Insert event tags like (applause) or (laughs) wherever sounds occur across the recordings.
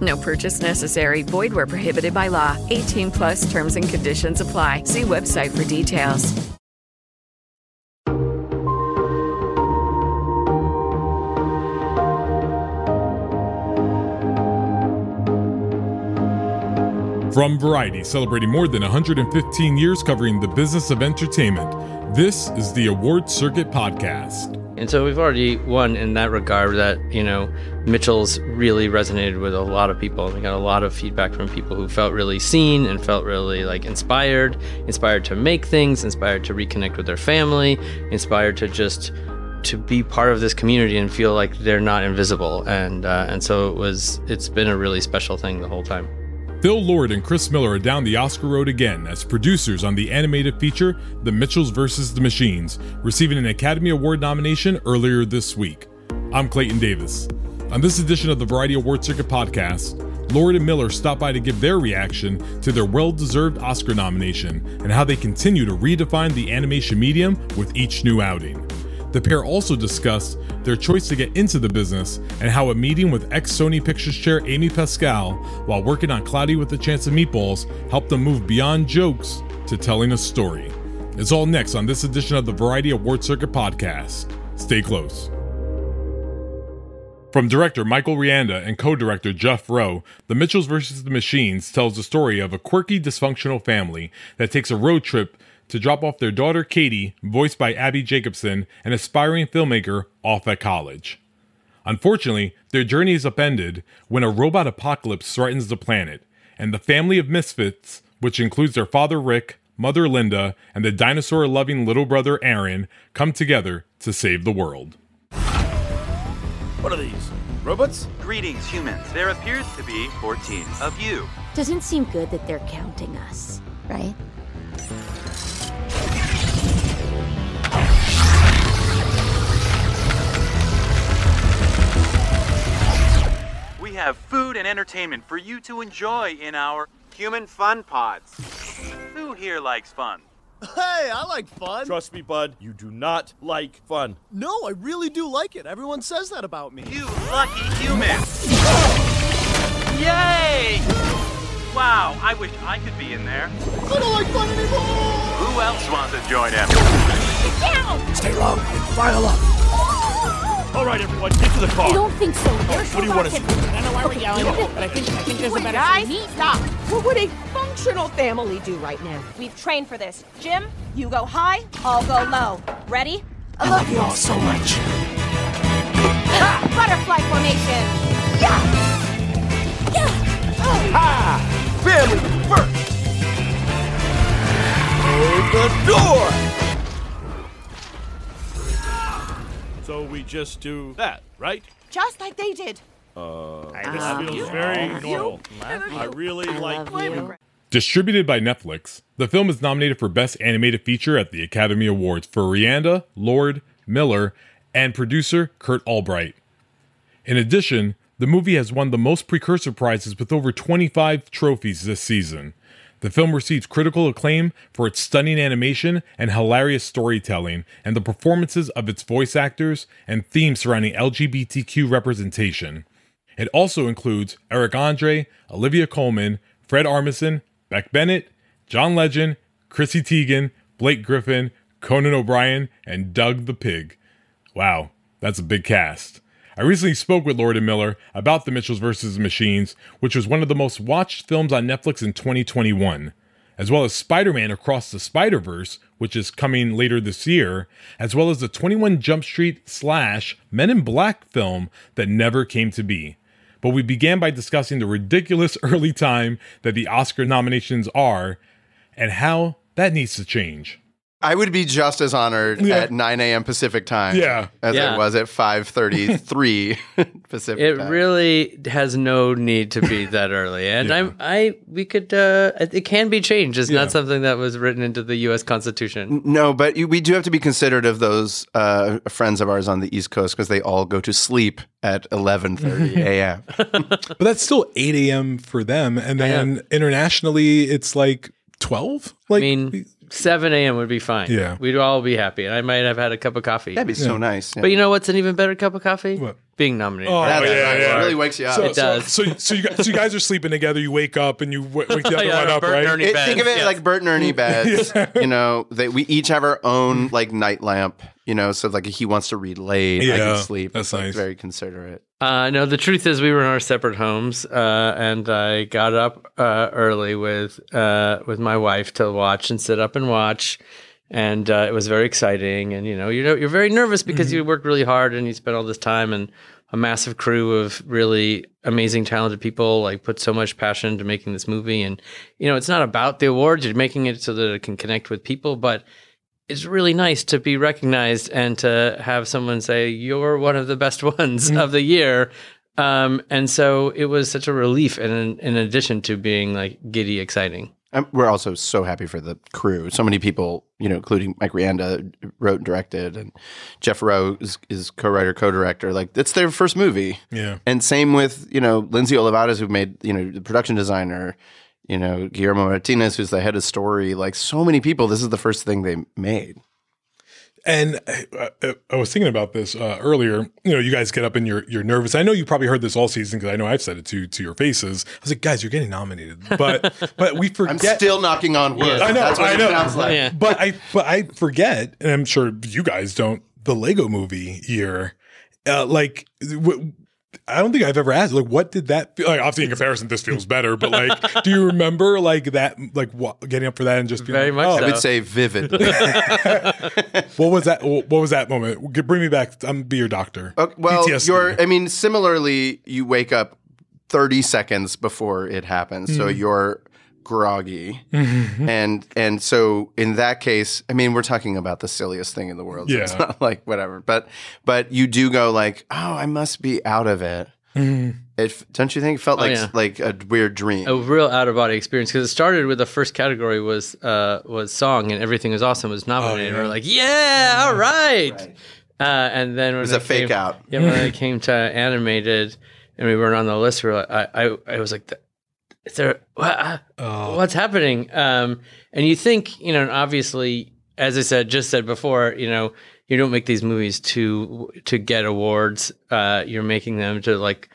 No purchase necessary. Void where prohibited by law. 18 plus terms and conditions apply. See website for details. From Variety, celebrating more than 115 years covering the business of entertainment, this is the Award Circuit Podcast. And so we've already won in that regard that, you know, Mitchell's really resonated with a lot of people. We got a lot of feedback from people who felt really seen and felt really like inspired, inspired to make things, inspired to reconnect with their family, inspired to just to be part of this community and feel like they're not invisible. And uh, and so it was it's been a really special thing the whole time. Phil Lord and Chris Miller are down the Oscar road again as producers on the animated feature The Mitchells vs. the Machines, receiving an Academy Award nomination earlier this week. I'm Clayton Davis. On this edition of the Variety Award Circuit podcast, Lord and Miller stop by to give their reaction to their well deserved Oscar nomination and how they continue to redefine the animation medium with each new outing. The pair also discussed their choice to get into the business and how a meeting with ex Sony Pictures chair Amy Pascal while working on Cloudy with a Chance of Meatballs helped them move beyond jokes to telling a story. It's all next on this edition of the Variety Award Circuit podcast. Stay close. From director Michael Rianda and co director Jeff Rowe, The Mitchells vs. the Machines tells the story of a quirky, dysfunctional family that takes a road trip to drop off their daughter Katie, voiced by Abbi Jacobson, an aspiring filmmaker, off at college. Unfortunately, their journey is upended when a robot apocalypse threatens the planet, and the family of misfits, which includes their father Rick, mother Linda, and the dinosaur loving little brother Aaron, come together to save the world. What are these? Robots? Greetings, humans. There appears to be 14 of you. Doesn't seem good that they're counting us, right? We have food and entertainment for you to enjoy in our human fun pods. Who here likes fun? Hey, I like fun. Trust me, bud, you do not like fun. No, I really do like it. Everyone says that about me. You lucky humans! Yay! Wow, I wish I could be in there. I don't like fun anymore! Who else wants to join in? Get down! Stay low and file up. All right, everyone, get to the car. I don't think so. They're What do you want to do? I don't know why we're yelling, but I think I think there's a better Guys, solution. stop. What would a functional family do right now? We've trained for this. Jim, you go high, I'll go low. Ready? I love you all so much. Ah, butterfly formation. Ha! The door. So we just do that, right? Just like they did. Uh, I this love feels you. very Love normal. you. I really I like love you. Distributed by Netflix, the film is nominated for Best Animated Feature at the Academy Awards for Rianda, Lord, Miller, and producer Kurt Albrecht. In addition, the movie has won the most precursor prizes with over 25 trophies this season. The film receives critical acclaim for its stunning animation and hilarious storytelling, and the performances of its voice actors and themes surrounding LGBTQ representation. It also includes Eric Andre, Olivia Colman, Fred Armisen, Beck Bennett, John Legend, Chrissy Teigen, Blake Griffin, Conan O'Brien, and Doug the Pig. Wow, that's a big cast. I recently spoke with Lord and Miller about The Mitchells vs. Machines, which was one of the most watched films on Netflix in 2021, as well as Spider Man Across the Spider Verse, which is coming later this year, as well as the 21 Jump Street slash Men in Black film that never came to be. But we began by discussing the ridiculous (laughs) early time that the Oscar nominations are and how that needs to change. I would be just as honored Yeah. at 9 a.m. Pacific time Yeah. as Yeah. I was at 5:33 (laughs) Pacific It time. really has no need to be that early, and I'm I we could uh, it can be changed. It's Yeah. not something that was written into the U.S. Constitution. No, but we do have to be considerate of those uh, friends of ours on the East Coast because they all go to sleep at 11:30 (laughs) a.m. (laughs) But that's still 8 a.m. for them. And then internationally, it's like 12? Like, I mean, 7 a.m. would be fine. Yeah. we'd all be happy, and I might have had a cup of coffee. That'd be so nice. yeah. But you know what's an even better cup of coffee? What? Being nominated. Oh, for That's yeah, yeah. It really wakes you up. so, It does. So, so, so, you guys, so you guys are sleeping together. You wake up and you w- wake the (laughs) other Yeah, one up, Bert and right? Ernie It- think of it yes. like Bert and Ernie (laughs) beds. You know, they, we each have our own like night lamp. You know, so like he wants to read late, I Yeah, can sleep. that's It's, like, nice. very considerate. Uh, no, the truth is we were in our separate homes, uh, and I got up uh, early with uh, with my wife to watch and sit up and watch, and uh, it was very exciting. And you know, you know, you're very nervous because you worked really hard and you spent all this time and a massive crew of really amazing, talented people like put so much passion into making this movie. And you know, it's not about the awards; you're making it so that it can connect with people, but it's really nice to be recognized and to have someone say you're one of the best (laughs) ones of the year. Um, and so it was such a relief, and in, in addition to being like giddy exciting. Um, we're also so happy for the crew. So many people, you know, including Mike Rianda, wrote and directed, and Jeff Rowe is, is co-writer, co-director. Like it's their first movie. Yeah. And same with you know Lindsey Olivares, who made you know the production designer. You know Guillermo Martinez, who's the head of story. Like so many people, this is the first thing they made. And I, I, I was thinking about this uh, earlier. You know, you guys get up and you're you're nervous. I know you probably heard this all season because I know I've said it to to your faces. I was like, guys, you're getting nominated, but (laughs) but we forget. I'm still knocking on wood. I know, That's what I it know. sounds like. Yeah. But I but I forget, and I'm sure you guys don't. The Lego Movie year, uh, like. W- I don't think I've ever asked. Like, what did that feel like? Obviously, in comparison, this feels better. But like, do you remember like that? Like, what, getting up for that and just being Very like, much oh, I would say vivid (laughs) What was that? What was that moment? Bring me back. I'm be your doctor. Okay, well, PTSD. you're. I mean, similarly, you wake up 30 seconds before it happens, so Mhm. You're groggy, Mhm. and and so in that case, I mean, we're talking about the silliest thing in the world. So it's not (laughs) like whatever, but but you do go like, oh, I must be out of it. Mhm. It don't you think it felt Oh, like yeah. like a weird dream? A real out of body experience because it started with the first category was uh, was song and everything was awesome was nominated. yeah. We're like, yeah, all right. Uh, and then when It was it a fake came- out. Yeah, when it (laughs) came to animated and we weren't on the list, we were like, I, I, I was like, is there what, Oh. what's happening? Um, and you think, you know, and obviously, as I said, just said before, you know, you don't make these movies to to get awards. Uh, you're making them to like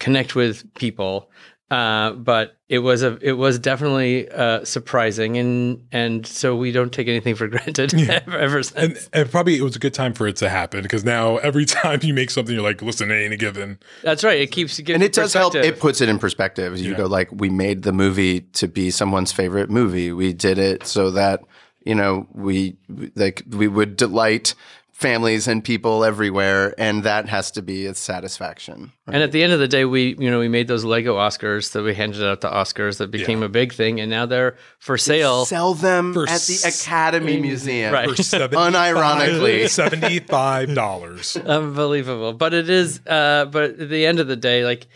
connect with people. Uh, but it was a it was definitely uh, surprising, and and so we don't take anything for (laughs) granted ever, ever since. and, and probably it was a good time for it to happen because now every (laughs) time you make something, you're like, listen, it ain't a given. That's right. It keeps you and it does help. It puts it in perspective. You Yeah. go like, we made the movie to be someone's favorite movie. We did it so that you know we like we would delight families and people everywhere, and that has to be a satisfaction. And at the end of the day, we you know we made those Lego Oscars that we handed out to Oscars that became a big thing, and now they're for sale. Sell them For at the s- Academy Museum, Right. For (laughs) Unironically. (laughs) seventy-five dollars. Unbelievable, but it is. Uh, but at the end of the day, like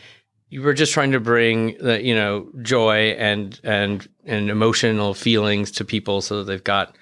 you were just trying to bring the you know joy and and and emotional feelings to people, so that they've got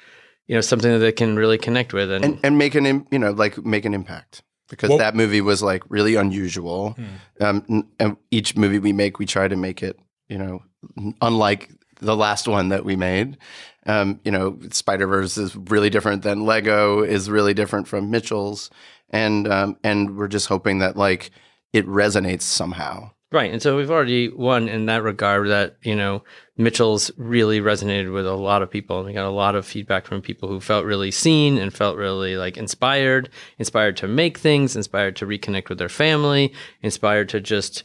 you know something that they can really connect with, and, and and make an im- you know like make an impact because Well- that movie was like really unusual. Um, n- and each movie we make, we try to make it you know n- unlike the last one that we made. Um, you know, Spider Verse is really different than Lego is really different from Mitchell's, and um, and we're just hoping that like it resonates somehow. Right. And so we've already won in that regard that, you know, Mitchell's really resonated with a lot of people. And we got a lot of feedback from people who felt really seen and felt really like inspired, inspired to make things, inspired to reconnect with their family, inspired to just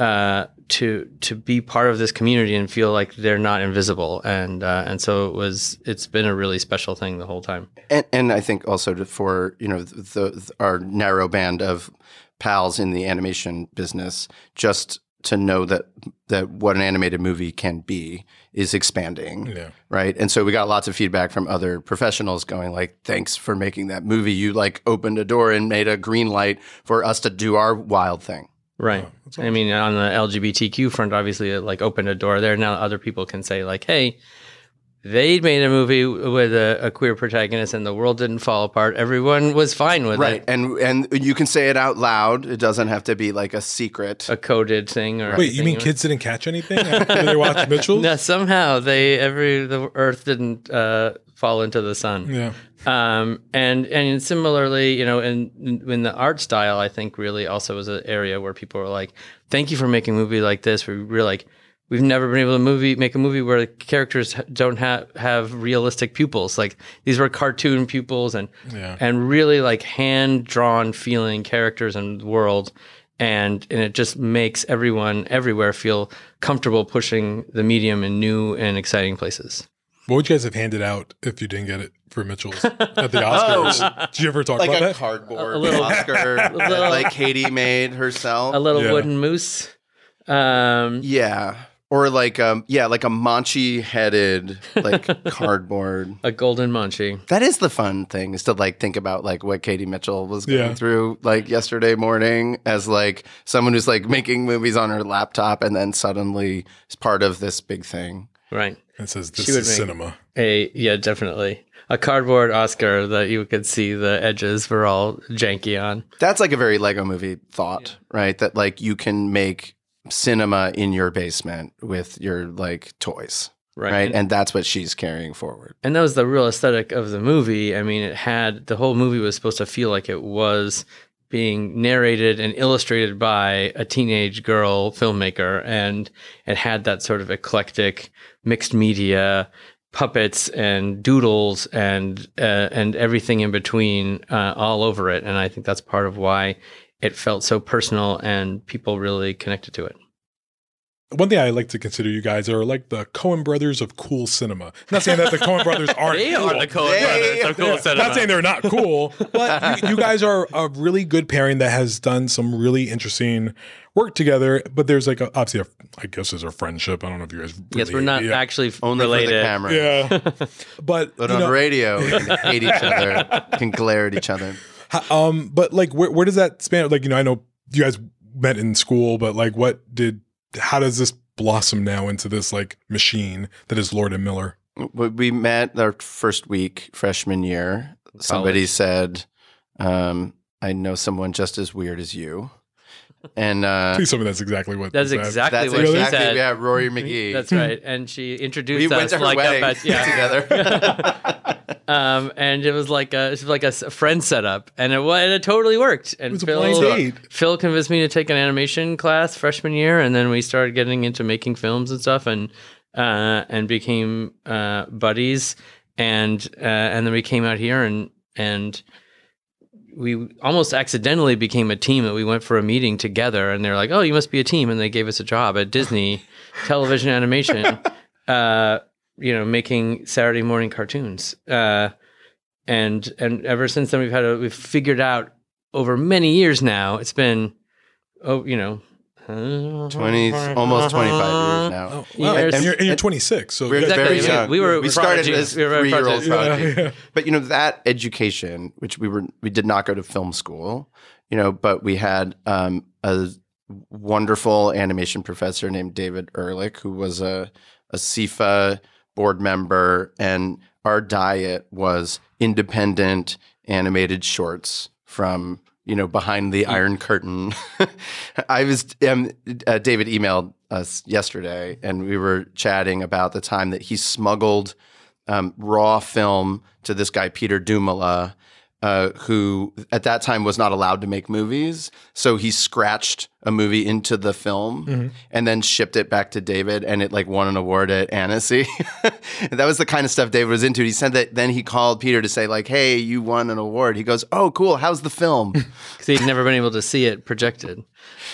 uh, to to be part of this community and feel like they're not invisible. And uh, and so it was it's been a really special thing the whole time. And, and I think also for you know the, the our narrow band of pals in the animation business, just to know that that what an animated movie can be is expanding Yeah. right and so we got lots of feedback from other professionals going like thanks for making that movie you like opened a door and made a green light for us to do our wild thing Right. I mean, on the LGBTQ front, obviously, it like opened a door there. Now other people can say like, "Hey, they made a movie with a, a queer protagonist, and the world didn't fall apart. Everyone was fine with it. right and and you can say it out loud it doesn't have to be like a secret A coded thing or Wait, you mean kids didn't catch anything after they watched (laughs) Mitchell? No, somehow they every the Earth didn't uh, fall into the sun. Yeah. Um, and and similarly, you know, in in the art style, I think really also was an area where people were like, "Thank you for making a movie like this." We we're like, we've never been able to movie make a movie where the characters don't have have realistic pupils. Like these were cartoon pupils and Yeah. and really like hand drawn feeling characters and world. And and it just makes everyone everywhere feel comfortable pushing the medium in new and exciting places. What would you guys have handed out if you didn't get it for Mitchell's at the (laughs) Oscars? Did you ever talk like about a that? cardboard A little- Oscar (laughs) that, little- like Katie made herself. A little Yeah. wooden moose. Um, yeah, or like um yeah, like a Monchi headed like (laughs) cardboard. a golden Monchi. That is the fun thing is to like think about like what Katie Mitchell was going Yeah. through like yesterday morning as like someone who's like making movies on her laptop and then suddenly is part of this big thing. Right. It says this She is cinema. A yeah, definitely a cardboard Oscar that you could see the edges were all janky on. That's like a very Lego movie thought, right? That like you can make cinema in your basement with your like toys. Right. Right. And that's what she's carrying forward. And that was the real aesthetic of the movie. I mean, it had the whole movie was supposed to feel like it was being narrated and illustrated by a teenage girl filmmaker, and it had that sort of eclectic mixed media puppets and doodles and uh, and everything in between uh, all over it. And I think that's part of why it felt so personal and people really connected to it. One thing I like to consider you guys are like the Coen brothers of cool cinema. Not saying that the Coen brothers (laughs) aren't They cool. are the Coen They- brothers of cool Yeah, cinema. Not saying they're not cool, (laughs) but you, you guys are a really good pairing that has done some really interesting work together. But there's like a, obviously, a, I guess there's a friendship. I don't know if you guys. Really, yes, we're not yeah. actually Only for related. the camera. Yeah, (laughs) but But on know, radio, we can hate each other, can glare at each other. Ho- Um, but like, where, where does that span? Like, you know, I know you guys met in school, but like, what did, how does this blossom now into this like machine that is Lord and Miller? We- We met our first week freshman year. Somebody said, um, "I know someone just as weird as you," and uh, Please tell me that's exactly what. That's they said. exactly that's what Really? she said. yeah, Rory McGee. That's right. And she introduced we us went to her like wedding a, yeah. together. (laughs) um, and it was like a it was like a friend setup, and it wa- and it totally worked. And It was a Phil, blind. Phil convinced me to take an animation class freshman year, and then we started getting into making films and stuff, and uh, and became uh, buddies, and uh, and then we came out here and and we almost accidentally became a team that we went for a meeting together and they're like oh you must be a team and they gave us a job at disney (laughs) television animation (laughs) uh, you know making saturday morning cartoons uh, and and ever since then we've had a we've figured out over many years now it's been oh you know 20, almost 25 years now. Oh, wow. Years. And, you're, and you're 26, so We're you guys- very young. We were we started prodigies. as We were three year old prodigies. prodigies. Yeah, yeah. But you know that education, which we were, we did not go to film school, you know, but we had um, a wonderful animation professor named David Ehrlich, who was a a ASIFA board member, and our diet was independent animated shorts from you know behind the iron curtain. (laughs) I was um, uh, David emailed us yesterday, and we were chatting about the time that he smuggled um, raw film to this guy Peter Dumala, uh, who at that time was not allowed to make movies. So he scratched a movie into the film and then shipped it back to David, and it like won an award at Annecy. (laughs) that was the kind of stuff David was into. He said that then he called Peter to say like, "Hey, you won an award." He goes, "Oh, cool. How's the film?" (laughs) because he'd never been able to see it projected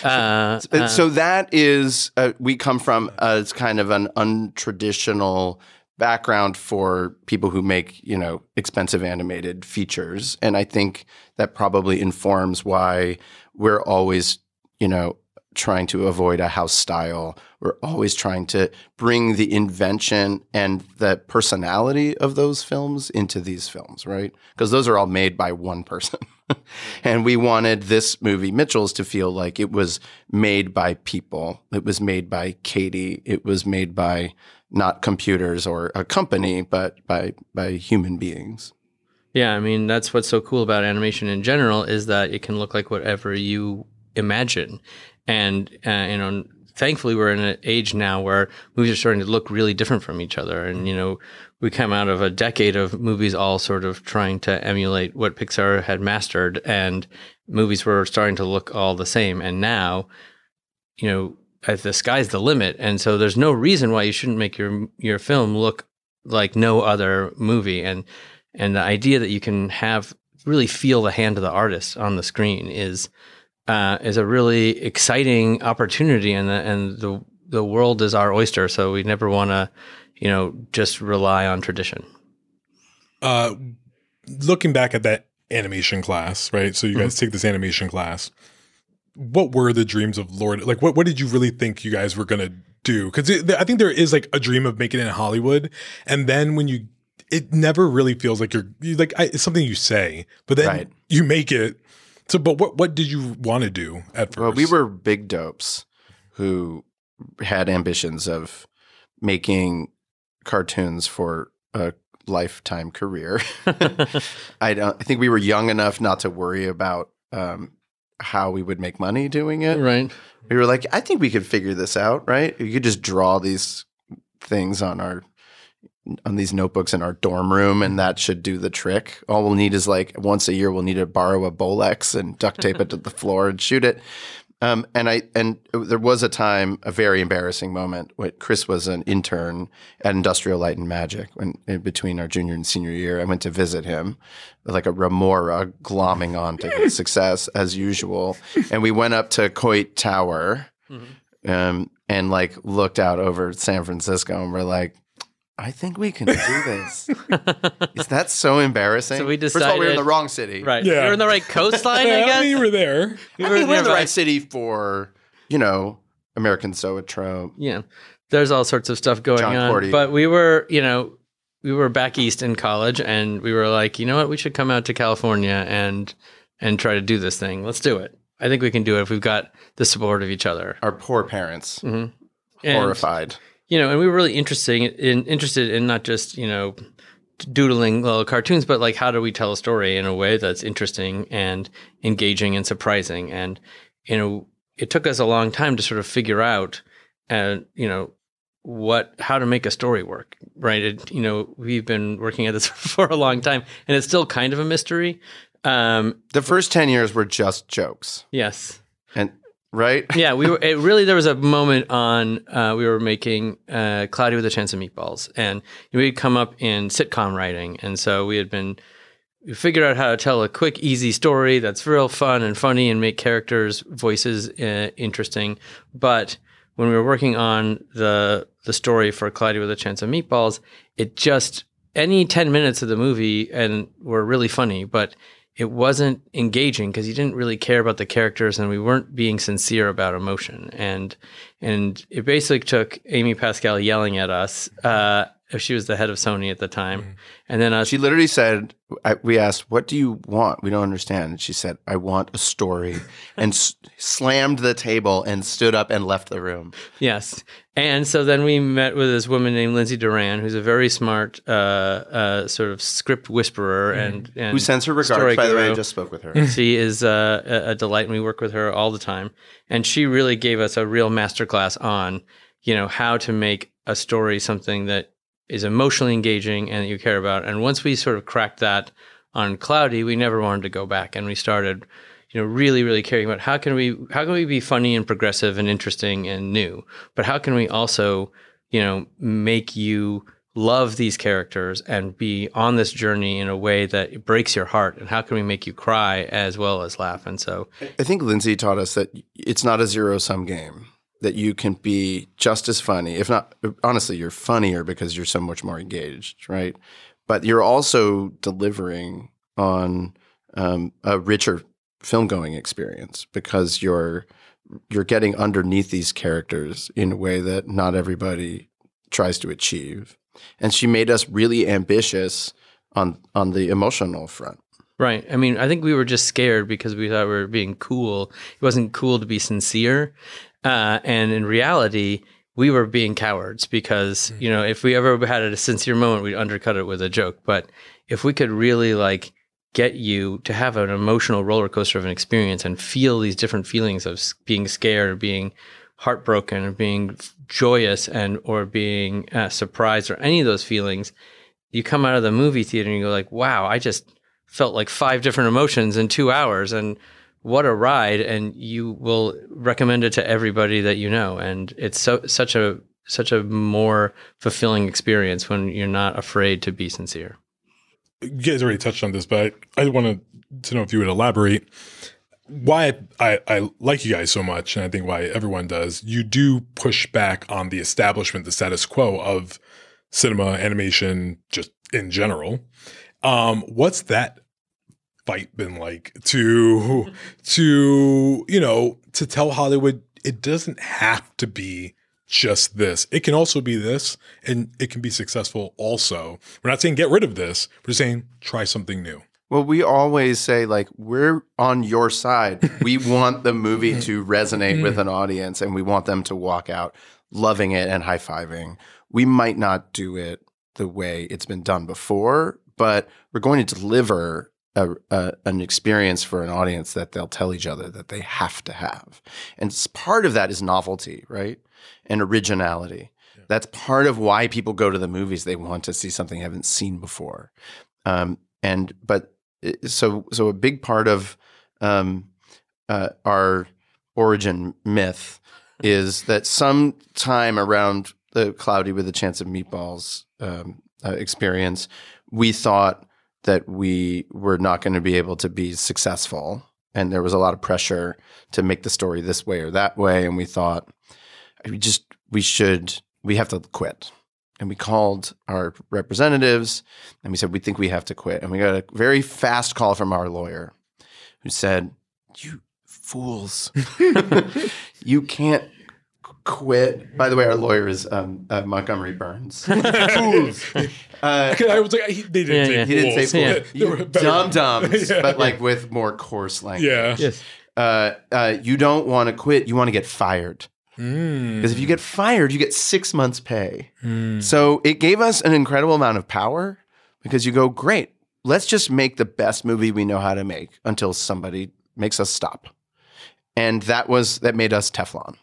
uh, And uh, so that is uh, we come from it's kind of an untraditional background for people who make you know expensive animated features and i think that probably informs why we're always you know trying to avoid a house style. We're always trying to bring the invention and the personality of those films into these films, right? Because those are all made by one person. (laughs) and we wanted this movie, Mitchell's, to feel like it was made by people. It was made by Katie. It was made by not computers or a company, but by by human beings. Yeah, I mean that's what's so cool about animation in general is that it can look like whatever you imagine, and uh, you know, thankfully we're in an age now where movies are starting to look really different from each other, and you know, we come out of a decade of movies all sort of trying to emulate what Pixar had mastered, and movies were starting to look all the same, and now, you know, the sky's the limit, and so there's no reason why you shouldn't make your your film look like no other movie, and and the idea that you can have really feel the hand of the artist on the screen is uh, is a really exciting opportunity, and the, and the the world is our oyster, so we never want to, you know, just rely on tradition. Uh, looking back at that animation class, right? So you guys Mm-hmm. take this animation class. What were the dreams of Lord? Like, what what did you really think you guys were gonna do? Because I think there is like a dream of making it in Hollywood, and then when you, it never really feels like you're you, like I, it's something you say, but then Right. you make it. So, but what what did you want to do at first? Well, we were big dopes who had ambitions of making cartoons for a lifetime career. (laughs) (laughs) I don't. I think we were young enough not to worry about um, how we would make money doing it. Right. We were like, I think we could figure this out. Right? You could just draw these things on our on these notebooks in our dorm room, and that should do the trick. All we'll need is like once a year, we'll need to borrow a Bolex and duct tape it to the floor and shoot it. Um, and I and there was a time, a very embarrassing moment when Chris was an intern at Industrial Light and Magic. When in between our junior and senior year, I went to visit him, like a remora glomming on to his (laughs) success as usual. And we went up to Coit Tower, um, and like looked out over San Francisco, and we're like, I think we can do this. (laughs) Is that so embarrassing? So we First of all, we were in the wrong city. Right. Yeah. We're in the right coastline, I (laughs) guess. you were there. We I were mean, we're in the right city for, you know, American Zoetrope. Yeah. There's all sorts of stuff going John on. Korty. But we were, you know, we were back east in college and we were like, you know what, we should come out to California and and try to do this thing. Let's do it. I think we can do it if we've got the support of each other. Our poor parents, mm-hmm. And, horrified. You know, and we were really interesting in interested in not just, you know, doodling little cartoons, but like how do we tell a story in a way that's interesting and engaging and surprising. And, you know, it took us a long time to sort of figure out, uh, you know, what how to make a story work, right? It, you know, we've been working at this (laughs) for a long time, and it's still kind of a mystery. Um, The first 10 years were just jokes. yes, And right? (laughs) yeah, we were. It really, there was a moment on uh, we were making uh, "Cloudy with a Chance of Meatballs," and we'd come up in sitcom writing, and so we had been we figured out how to tell a quick, easy story that's real fun and funny, and make characters' voices uh, interesting. But when we were working on the the story for "Cloudy with a Chance of Meatballs," it just any ten minutes of the movie and were really funny, but it wasn't engaging because you didn't really care about the characters and we weren't being sincere about emotion. And and it basically took Amy Pascal yelling at us uh she was the head of Sony at the time and then us She literally said, I, We asked, What do you want? We don't understand. And she said, I want a story, (laughs) and s- slammed the table and stood up and left the room. Yes. And so then we met with this woman named Lindsay Doran, who's a very smart uh, uh, sort of script whisperer and, and Who sends her regards, by the way? I just spoke with her. (laughs) she is uh, a, a delight, and we work with her all the time. And she really gave us a real masterclass on, you know, how to make a story something that is emotionally engaging and that you care about. And once we sort of cracked that on Cloudy, we never wanted to go back, and we started, you know, really, really caring about how can we how can we be funny and progressive and interesting and new, but how can we also, you know, make you love these characters and be on this journey in a way that breaks your heart and how can we make you cry as well as laugh and so I think Lindsay taught us that it's not a zero sum game. That you can be just as funny, if not honestly, you're funnier because you're so much more engaged, right? But you're also delivering on um, a richer film going experience because you're you're getting underneath these characters in a way that not everybody tries to achieve. And she made us really ambitious on on the emotional front. Right. I mean, I think we were just scared because we thought we were being cool. It wasn't cool to be sincere. Uh, and in reality, we were being cowards because, you know, if we ever had a sincere moment, we'd undercut it with a joke. But if we could really like get you to have an emotional roller coaster of an experience and feel these different feelings of being scared or being heartbroken or being joyous and or being uh, surprised or any of those feelings, you come out of the movie theater and you go like, wow, I just felt like five different emotions in two hours and what a ride and you will recommend it to everybody that you know and it's so such a such a more fulfilling experience when you're not afraid to be sincere you guys already touched on this, but I, I wanted to know if you would elaborate why I, I like you guys so much, and I think why everyone does. You do push back on the establishment, the status quo of cinema, animation, just in general. Um, what's that fight been like to to you know to tell Hollywood it doesn't have to be just this. It can also be this, and it can be successful also. We're not saying get rid of this. We're saying try something new. Well, we always say like we're on your side. (laughs) we want the movie to mm-hmm. resonate with an mm-hmm. audience and we want them to walk out loving it and high-fiving. We might not do it the way it's been done before, but we're going to deliver a, a, an experience for an audience that they'll tell each other that they have to have. And part of that is novelty, right? And originality. That's part of why people go to the movies. They want to see something they haven't seen before. Um, and but it- so so a big part of um, uh, our origin myth is that sometime around the cloudy with a chance of meatballs um, uh, experience, we thought that we were not going to be able to be successful, and there was a lot of pressure to make the story this way or that way, and we thought we just we should we have to quit. And we called our representatives and we said we think we have to quit. And we got a very fast call from our lawyer who said you fools. (laughs) (laughs) You can't quit by the way our lawyer is um, uh, montgomery burns (laughs) fools (laughs) uh, (laughs) I was like, he, they didn't Yeah, say yeah. he didn't say fools. fools. They were You better. dumb dumbs, Yeah. but like with more coarse language. Yeah. yes Uh, uh, you don't want to quit. You want to get fired. Mm. Because if you get fired, you get six months' pay. So it gave us an incredible amount of power because you go, great, let's just make the best movie we know how to make until somebody makes us stop. And that was, that made us Teflon.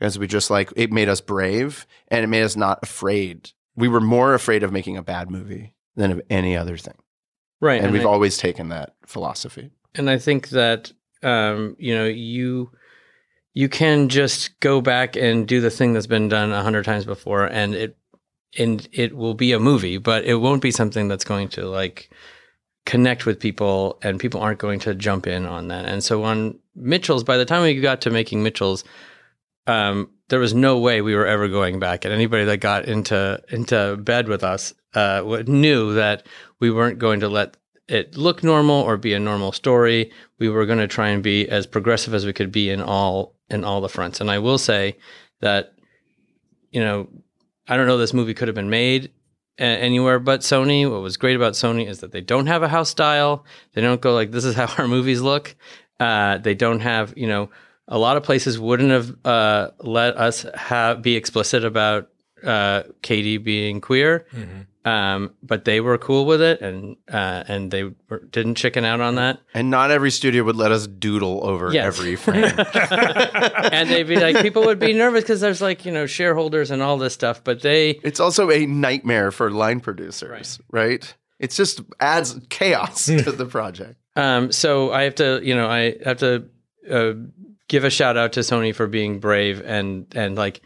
Because we just like, it made us brave and it made us not afraid. We were more afraid of making a bad movie than of any other thing. right And, we've I- always taken that philosophy. and I think that um, you know you you can just go back and do the thing that's been done a hundred times before, and it and it will be a movie, but it won't be something that's going to like connect with people, and people aren't going to jump in on that. And so on Mitchell's, by the time we got to making Mitchell's, um, there was no way we were ever going back. And anybody that got into into bed with us uh, knew that we weren't going to let it look normal or be a normal story. We were going to try and be as progressive as we could be in all in all the fronts. And I will say that, you know, I don't know this movie could have been made anywhere but Sony. What was great about Sony is that they don't have a house style. They don't go like this is how (laughs) our movies look. Uh, they don't have you know a lot of places wouldn't have uh, let us have be explicit about uh, Katie being queer. Um, but they were cool with it, and uh, and they were, didn't chicken out on that. And not every studio would let us doodle over Yes. every frame. (laughs) (laughs) and they'd be like, people would be nervous because there's like you know shareholders and all this stuff, but they it's also a nightmare for line producers, right? It just adds chaos to (laughs) the project. Um, so I have to, you know, I have to uh, give a shout out to Sony for being brave and and like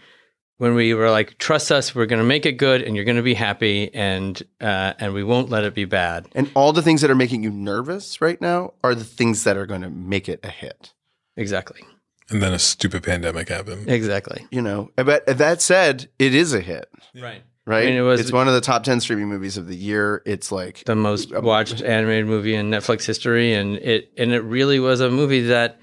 when we were like, trust us, we're going to make it good, and you're going to be happy, and uh, and we won't let it be bad. And all the things that are making you nervous right now are the things that are going to make it a hit. Exactly. And then a stupid pandemic happened. Exactly. You know, but that said, it is a hit, Right. right? I mean, it was- it's one of the top 10 streaming movies of the year. It's like the most watched animated movie in Netflix history, and it and it really was a movie that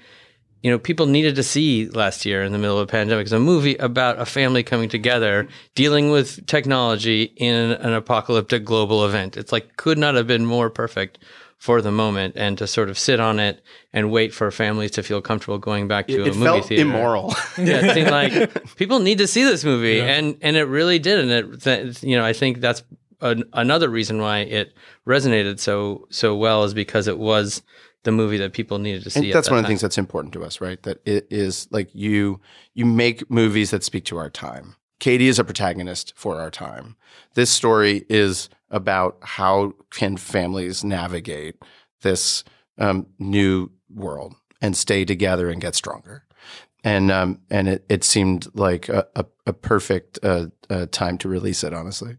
you know, people needed to see last year in the middle of a pandemic. It's a movie about a family coming together, dealing with technology in an apocalyptic global event. It's like could not have been more perfect for the moment and to sort of sit on it and wait for families to feel comfortable going back to It- a it movie felt theater. immoral. (laughs) yeah, it seemed like (laughs) people need to see this movie, Yeah. and and it really did, and it th- you know I think that's an, another reason why it resonated so so well is because it was the movie that people needed to see. And at that's that one of the things that's important to us, right? That it is like you you make movies that speak to our time. Katie is a protagonist for our time. This story is about how can families navigate this um, new world and stay together and get stronger. And um, and it, it seemed like a, a, a perfect uh, uh, time to release it. Honestly,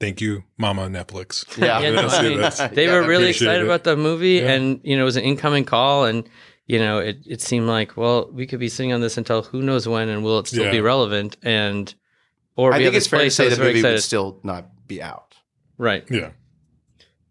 Thank you, Mama Netflix. Yeah. Yeah, no, I mean, they Yeah, were really excited it. about the movie, Yeah. and you know, it was an incoming call, and you know, it it seemed like well, we could be sitting on this until who knows when, and will it still Yeah. be relevant? And or I think it's this fair to say that's the very movie would still not be out. right. Yeah.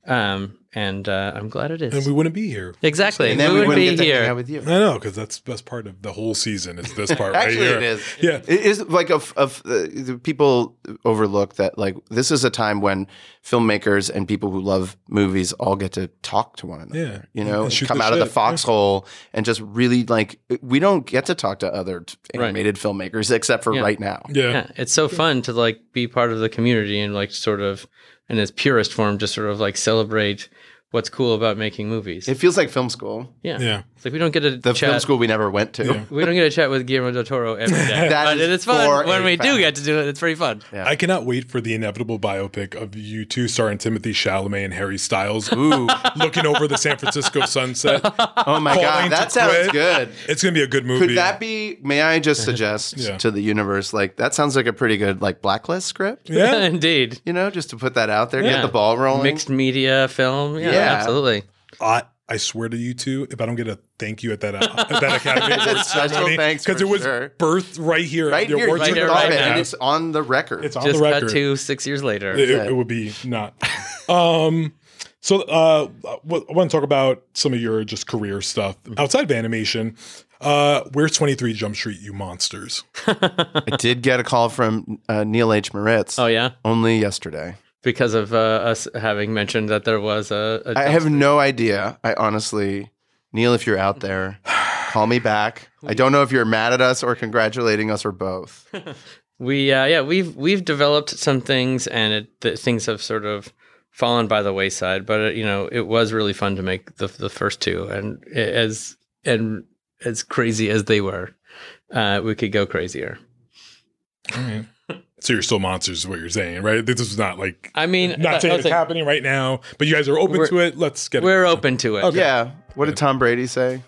Um, and uh, I'm glad it is. And we wouldn't be here. Exactly. And then we, we wouldn't wouldn't be get to hang here. out with you. I know because that's the best part of the whole season is this part right Actually, here. it is. Yeah. it is like of of uh, the people overlook that like this is a time when filmmakers and people who love movies all get to talk to one another. Yeah. you know, And shoot come the out of the shit. foxhole and just really like we don't get to talk to other t- animated filmmakers except for Yeah. right now. Yeah. It's so fun to like be part of the community and like sort of in its purest form, just sort of like celebrate what's cool about making movies. It feels like film school. yeah. Yeah. It's like we don't get to The chat. film school we never went to. We don't get to chat with Guillermo del Toro every day. (laughs) That but is it's fun for when a we do get to do it. It's pretty fun. I cannot wait for the inevitable biopic of you two starring Timothée Chalamet and Harry Styles. Ooh. (laughs) looking over the San Francisco sunset. Oh my god, to that sounds quit. good. It's gonna be a good movie. Could that be? May I just suggest Yeah. to the universe, like that sounds like a pretty good like blacklist script. Yeah. (laughs) Indeed. You know, just to put that out there, Yeah. get the ball rolling. Mixed media film. Yeah, Yeah. absolutely. I, I swear to you two, if I don't get a thank you at that, uh, at that (laughs) Academy Awards special ceremony, thanks because it was sure. birthed right here right at the here, awards you here, right now. and it's on the record. It's on Just the cut record. to six years later. it, it would be not. um, so uh, I want to talk about some of your just career stuff outside of animation. Uh, where's 23 Jump Street, you monsters? (laughs) I did get a call from uh, Neil H. Moritz Oh yeah, only yesterday. Because of uh, us having mentioned that there was a. a I have no idea. I honestly, Neil, if you're out (sighs) there, call me back. I don't know if you're mad at us or congratulating us or both. (laughs) We uh, yeah we've we've developed some things and it, the, things have sort of fallen by the wayside. But uh, you know it was really fun to make the the first two and as and as crazy as they were, uh, we could go crazier. All right. So you're still monsters, is what you're saying, right? This is not like I mean, not uh, saying it's listen, happening right now, but you guys are open to it. Let's get we're it. open to it. Okay. Yeah. What did Tom Brady say?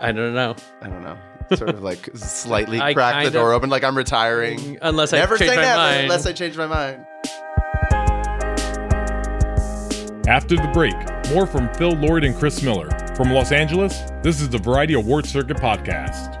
I don't know I don't know. Sort of like slightly (laughs) I crack the kinda- door open, like I'm retiring. unless I Never change say my never mind. unless I change my mind. After the break, more from Phil Lord and Chris Miller. From Los Angeles, this is the Variety Award Circuit Podcast.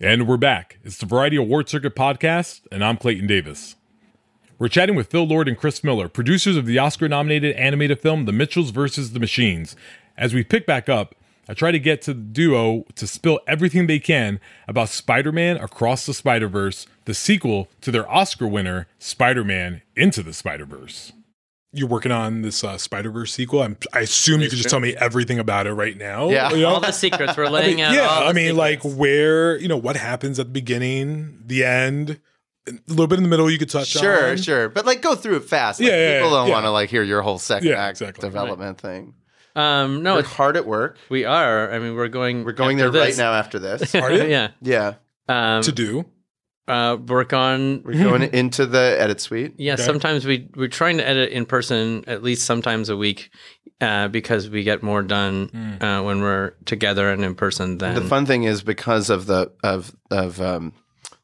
And we're back. It's the Variety Award Circuit Podcast, and I'm Clayton Davis. We're chatting with Phil Lord and Chris Miller, producers of the Oscar nominated animated film The Mitchells vs. the Machines. As we pick back up, I try to get to the duo to spill everything they can about Spider Man Across the Spider Verse, the sequel to their Oscar winner, Spider Man Into the Spider Verse. You're working on this uh, Spider Verse sequel. I'm, I assume you could just tell me everything about it right now. Yeah. you know? all the secrets we're (laughs) I laying mean, out. yeah, I mean, secrets. like where you know what happens at the beginning, the end, a little bit in the middle. You could touch Sure, on. sure. But like go through it fast. Like, Yeah, yeah, people don't yeah. want to like hear your whole second Yeah, act exactly. development thing. um, no, We're it's, hard at work. we are. I mean, we're going. We're going there after right now after this. Are you? (laughs) yeah. yeah. Um, to do. Uh, work on. We're going (laughs) into the edit suite. Yeah, sometimes we we're trying to edit in person at least sometimes a week uh, because we get more done Mm. uh, when we're together and in person. Than the fun thing is because of the of of um,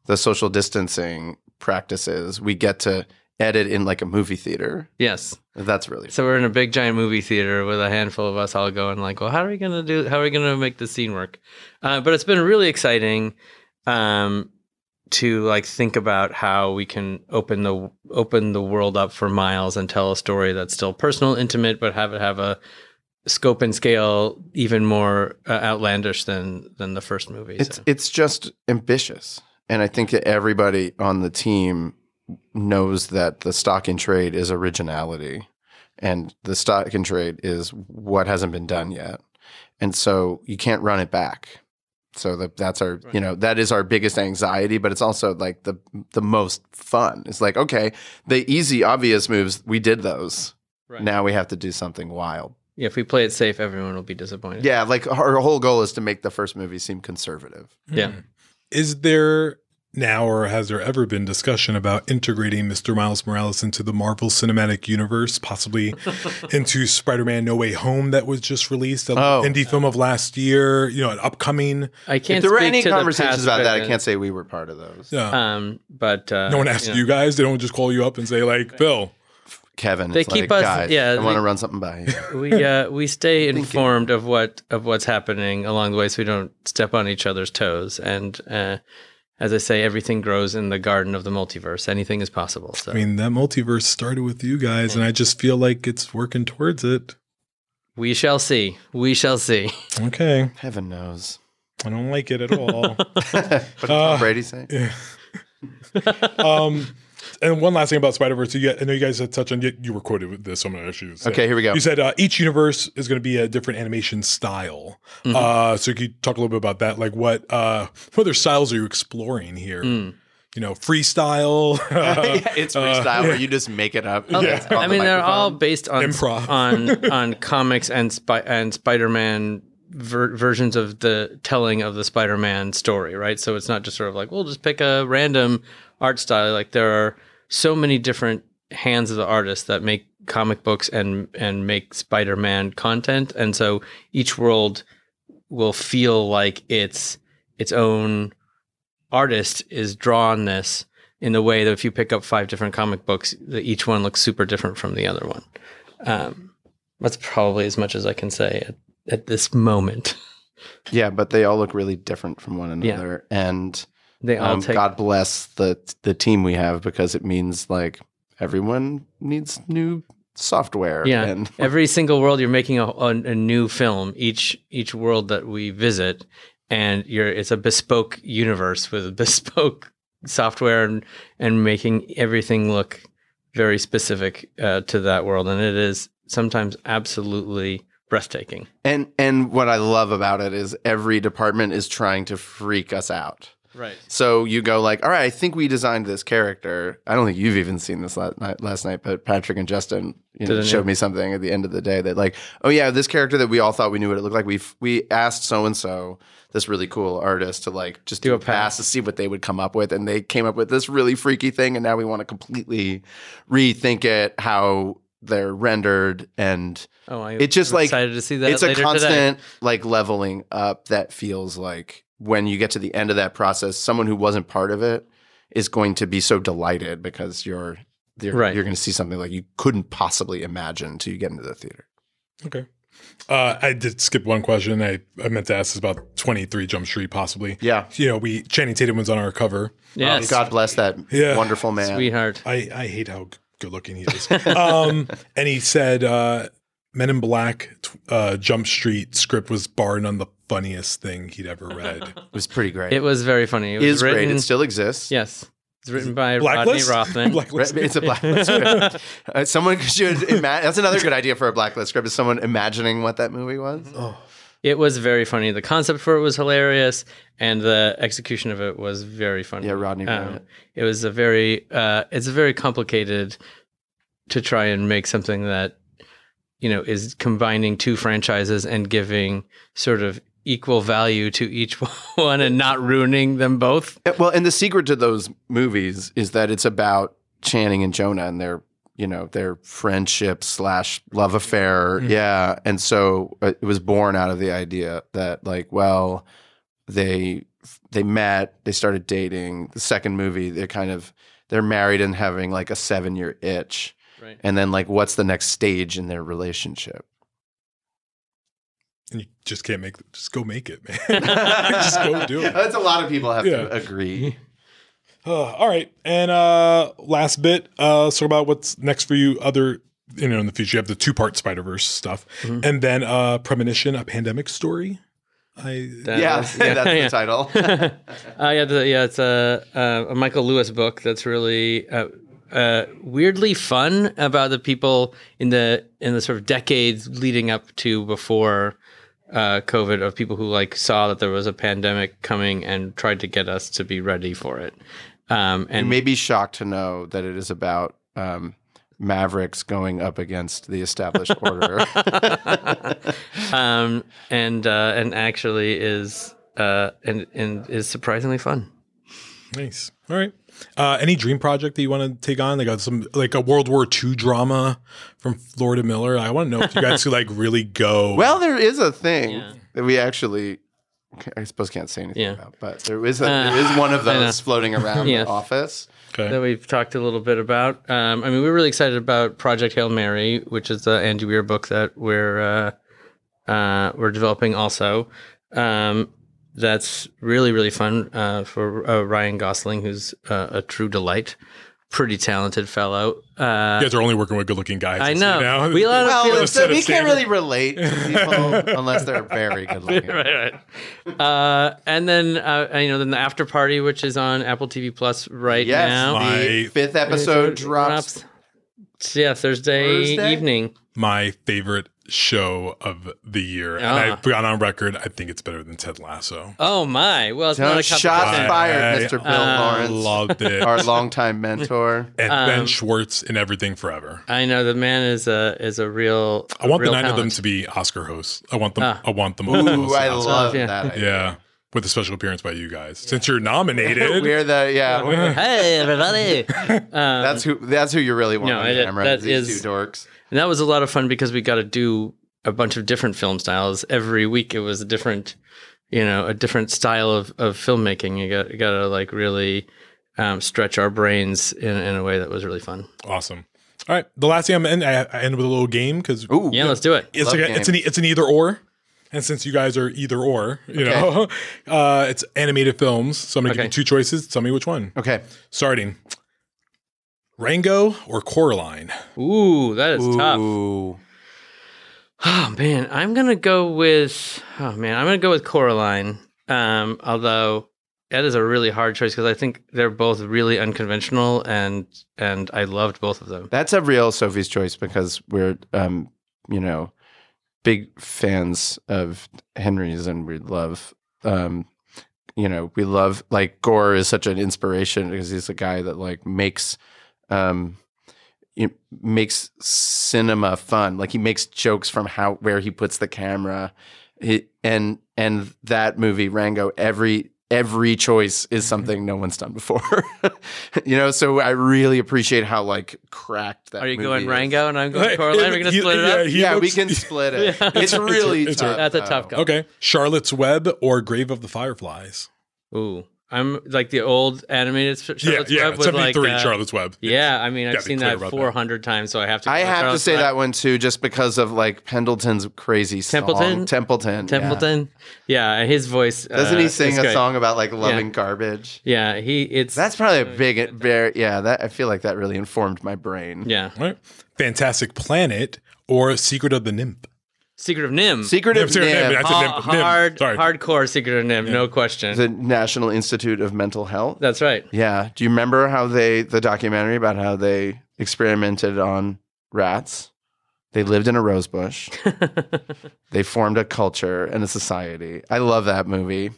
the social distancing practices, we get to edit in like a movie theater. Yes, that's really So we're in a big giant movie theater with a handful of us all going like, well, how are we gonna do? How are we gonna make the scene work? Uh, but it's been really exciting um, to like think about how we can open the open the world up for Miles and tell a story that's still personal, intimate, but have it have a scope and scale even more uh, outlandish than than the first movie. It's so. it's just ambitious, and I think that everybody on the team knows that the stock in trade is originality, and the stock in trade is what hasn't been done yet, and so you can't run it back. So that that's our you know that is our biggest anxiety, but it's also like the the most fun. It's like okay, the easy obvious moves we did those. Right. Now we have to do something wild. yeah, if we play it safe, everyone will be disappointed. Yeah, like our whole goal is to make the first movie seem conservative. Yeah. Hmm. Is there now or has there ever been discussion about integrating Mr. Miles Morales into the Marvel Cinematic Universe, possibly (laughs) into Spider-Man No Way Home that was just released, an Oh. indie film of last year, you know, an upcoming I can't. if there were any to conversations past, about that, I can't say we were part of those. Yeah. Um, but uh, no one asked know. you guys. They don't just call you up and say like, "Phil, Kevin, They it's keep like, us- guys, yeah, I want to run something by you. (laughs) we uh, we stay informed of what of what's happening along the way, so we don't step on each other's toes. And uh, as I say, everything grows in the garden of the multiverse. Anything is possible. So I mean, that multiverse started with you guys, and I just feel like it's working towards it." we shall see. We shall see. Okay, Heaven knows. I don't like it at all. (laughs) What did Tom Brady say? Yeah. (laughs) um, and one last thing about Spider Verse, you get, I know you guys had touched on. You, you were quoted with this. So I'm going to ask you. say. Okay, here we go. You said uh, each universe is going to be a different animation style. Mm-hmm. Uh, so could you talk a little bit about that? Like what uh, what other styles are you exploring here? Mm. You know, freestyle. (laughs) yeah, it's (laughs) uh, freestyle yeah. where you just make it up. It's on I the mean, they're all based on Improv. (laughs) on on comics and spy- and Spider-Man ver- versions of the telling of the Spider-Man story, right? So it's not just sort of like we'll just pick a random art style. Like there are so many different hands of the artist that make comic books and and make Spider-Man content, and so each world will feel like it's its own artist is drawn this in the way that if you pick up five different comic books, that each one looks super different from the other one. Um, that's probably as much as I can say at, at this moment. (laughs) Yeah, but they all look really different from one Yeah. another, and They all um, take God bless the the team we have because it means like everyone needs new software. yeah. and (laughs) Every single world you're making a, a, a new film. Each each world that we visit, and you're it's a bespoke universe with (laughs) bespoke software and and making everything look very specific uh, to that world, and it is sometimes absolutely breathtaking. and and what I love about it is every department is trying to freak us out. Right. So you go like, all right, I think we designed this character. I don't think you've even seen this last night, last night but Patrick and Justin you know, showed me something at the end of the day that like, oh yeah, this character that we all thought we knew what it looked like. We we asked so and so, this really cool artist, to like just do, a pass to see what they would come up with, and they came up with this really freaky thing, and now we want to completely rethink it, how they're rendered, and Oh, I- it just like excited to see that It's a later today. constant like leveling up that feels like when you get to the end of that process, someone who wasn't part of it is going to be so delighted because you're you're, Right. you're going to see something like you couldn't possibly imagine until you get into the theater. Okay. Uh, I did skip one question. I, I meant to ask this about 23 Jump Street, possibly. Yeah. You know, we Channing Tatum was on our cover. Yes. God bless that Yeah. wonderful man. Sweetheart. I, I hate how good looking he is. um, and he said, uh, Men in Black uh, Jump Street script was bar none the funniest thing he'd ever read. (laughs) It was pretty great. It was very funny. It was is great. written, It still exists. Yes. It's written by Blacklist? Rodney Rothman. (laughs) Blacklist. It's a blacklist script. (laughs) Uh, someone should imagine. That's another good idea for a blacklist script. Is someone imagining what that movie was? Oh, It was very funny. The concept for it was hilarious, and the execution of it was very funny. Yeah, Rodney Um, it. it was a very, uh, it's very complicated to try and make something that you know is combining two franchises and giving sort of equal value to each (laughs) one and not ruining them both. Well, and the secret to those movies is that it's about Channing and Jonah and their, you know, their friendship slash love affair. Mhm. Yeah, and so uh, it was born out of the idea that, like, well, they they met, they started dating. The second movie, they're kind of they're married and having like a seven year itch, Right. and then like, what's the next stage in their relationship? And you just can't make just go make it, man. (laughs) (laughs) just go do it. That's a lot of people have Yeah. to agree. (laughs) Uh, all right, and uh, last bit. Uh, let's about what's next for you. Other, you know, in the future, you have the two part Spider Verse stuff, Mm-hmm. and then uh, Premonition, a pandemic story. I That Yeah, was- that's the title. uh, yeah, the, yeah, it's a, a, a Michael Lewis book that's really uh, uh, weirdly fun about the people in the in the sort of decades leading up to before uh, COVID of people who like saw that there was a pandemic coming and tried to get us to be ready for it. Um, you and may be shocked to know that it is about um, Mavericks going up against the established order. (laughs) (laughs) um, and uh, and actually is uh, and and is surprisingly fun. Nice. All right. Uh, any dream project that you want to take on? Like a, some like a World War II drama from Lord and Miller. I want to know if you guys could like really go. (laughs) well, there is a thing that we actually, I suppose, can't say anything Yeah. about, but there is a, Uh, there is one of those floating around Yes. the office. that we've talked a little bit about. Um, I mean, we're really excited about Project Hail Mary, which is the Andy Weir book that we're uh, uh, we're developing. Also, um, that's really really fun uh, for uh, Ryan Gosling, who's uh, a true delight, pretty talented fellow. Uh, you guys are only working with good looking guys. I see know. Now. We let Well, so we can't standard- really relate to people (laughs) unless they're very good (laughs) looking. right, right. Uh, and then uh, you know, then the after party, which is on Apple TV Plus right Yes, now. the My- fifth episode drops. Yeah, Thursday, Thursday? evening. my favorite show of the year, and Ah. I've gone on record. I think it's better than Ted Lasso. Oh my! Well, it's not Don't a shots fired, Mr. Bill Uh, Lawrence, Loved it. our longtime mentor. (laughs) and Ben Um, Schwartz in Everything Forever. I know the man is a is a real. I want the real nine of them to be Oscar hosts. I want them. Ah. I want them. all Ooh, host I Oscar. love Yeah. that. idea. Yeah, with a special appearance by you guys. Since you're nominated, (laughs) We're the yeah. we're- Hey everybody! um, (laughs) that's who. That's who you really want No, on it- camera. that these is- two dorks. And that was a lot of fun because we got to do a bunch of different film styles every week. It was a different, you know, a different style of, of filmmaking. You got you got to like really um, stretch our brains in, in a way that was really fun. awesome. All right, the last thing I'm in, I, I end with a little game because Ooh, Yeah, let's do it. it's Love like a, it's an e- it's an either or. And since you guys are either or, you Okay. know, (laughs) uh, it's animated films. So I'm gonna give you two choices. Tell me which one. Okay. Starting, Rango or Coraline. Ooh, that is tough. Oh man, I'm gonna go with oh man, I'm gonna go with Coraline. Um, although that is a really hard choice because I think they're both really unconventional and and I loved both of them. That's a real Sophie's choice because we're, um, you know, big fans of Henry's and we love, um, you know, we love like Gore is such an inspiration because he's a guy that like makes, um, it makes cinema fun. Like he makes jokes from how where he puts the camera, he, and and that movie Rango every every choice is something no one's done before. (laughs) you know, so I really appreciate how like cracked that. Are you movie going is. Rango and I'm going Hey, Coraline? We're gonna he- split it yeah, up. he yeah, we can split it. (laughs) Yeah. It's really It's a- tough. That's a tough call. Okay, Charlotte's Web or Grave of the Fireflies. Ooh, I'm like the old animated Sh- Charlotte's yeah, yeah, Web with like 73 uh, Charlotte's Web. Yeah, I mean I've seen that about that. 400 times, so I have to. I go have to say Web. that one too, just because of like Pendleton's crazy song. Templeton? Templeton. yeah. Templeton. Yeah, his voice. Doesn't uh, he sing is a great. song about like loving garbage? Yeah, he. It's That's probably a big, very yeah. That I feel like that really informed my brain. yeah. All right, Fantastic Planet or Secret of the Nymph. Secret of NIMH. Secret NIMH, of NIMH, NIMH, that's a Ha- NIMH- NIMH. hard, Sorry. hardcore Secret of NIMH, no question. the National Institute of Mental Health. That's right. Yeah. Do you remember how they the documentary about how they experimented on rats? They lived in a rose bush. (laughs) they formed a culture and a society. I love that movie.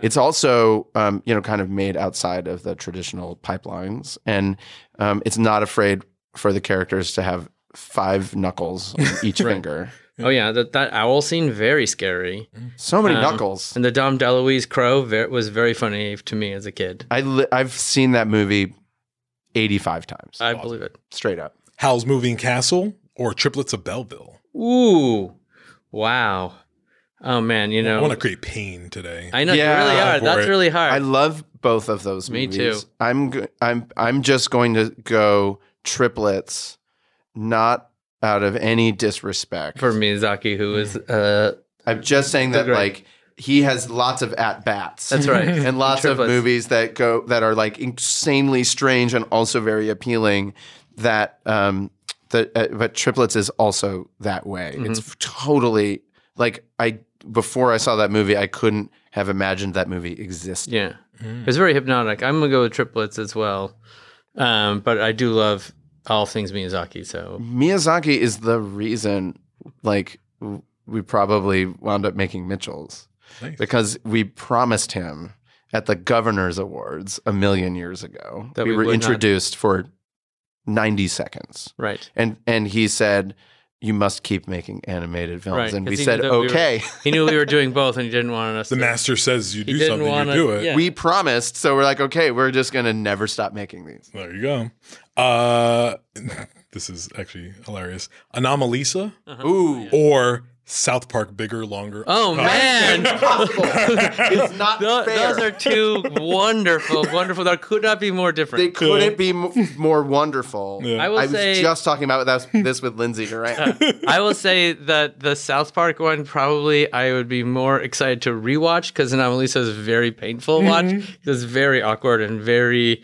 It's also, um, you know, kind of made outside of the traditional pipelines, and um, it's not afraid for the characters to have five knuckles on each (laughs) Right. finger. Oh yeah, that that owl scene very scary. So many um, knuckles. And the Dom DeLuise crow ver- was very funny to me as a kid. I li- I've seen that movie 85 times. I believe it. Straight up. Howl's Moving Castle or Triplets of Belleville. Ooh, wow. Oh man, you know, I want to create pain today. I know you really are. For That's it. really hard. I love both of those Me movies. too. I'm go- I'm I'm just going to go triplets, not out of any disrespect for Miyazaki, who is uh, I'm just saying that Great. like he has lots of at bats. That's right. (laughs) and lots of movies that go that are like insanely strange and also very appealing. That um that uh, but triplets is also that way. Mm-hmm. It's totally like I before I saw that movie, I couldn't have imagined that movie existed. yeah, it's very hypnotic. I'm gonna go with triplets as well, um, but I do love all things Miyazaki. So Miyazaki is the reason, like, we probably wound up making Mitchell's Nice. because we promised him at the Governor's Awards a million years ago That we, we were would not- introduced for 90 seconds. right, And, and he said, You must keep making animated films. right. And 'cause we said, knew that we were- Okay. he knew we were doing (laughs) both, and he didn't want us. The to, The master says you do something, wanna- you do it. yeah. We promised. So we're like, Okay, we're just going to never stop making these. There you go. Uh, (laughs) this is actually hilarious. Anomalisa Ooh. or South Park bigger, longer. Oh, oh. man, Impossible. (laughs) it's not Tho- fair. those are two wonderful, wonderful. That could not be more different. They couldn't be m- more wonderful. Yeah. I will I was say- just talking about that, this with Lindsay Doran. (laughs) I will say that the South Park one probably I would be more excited to rewatch because Anomalisa is very painful to watch. Mm-hmm. It's very awkward and very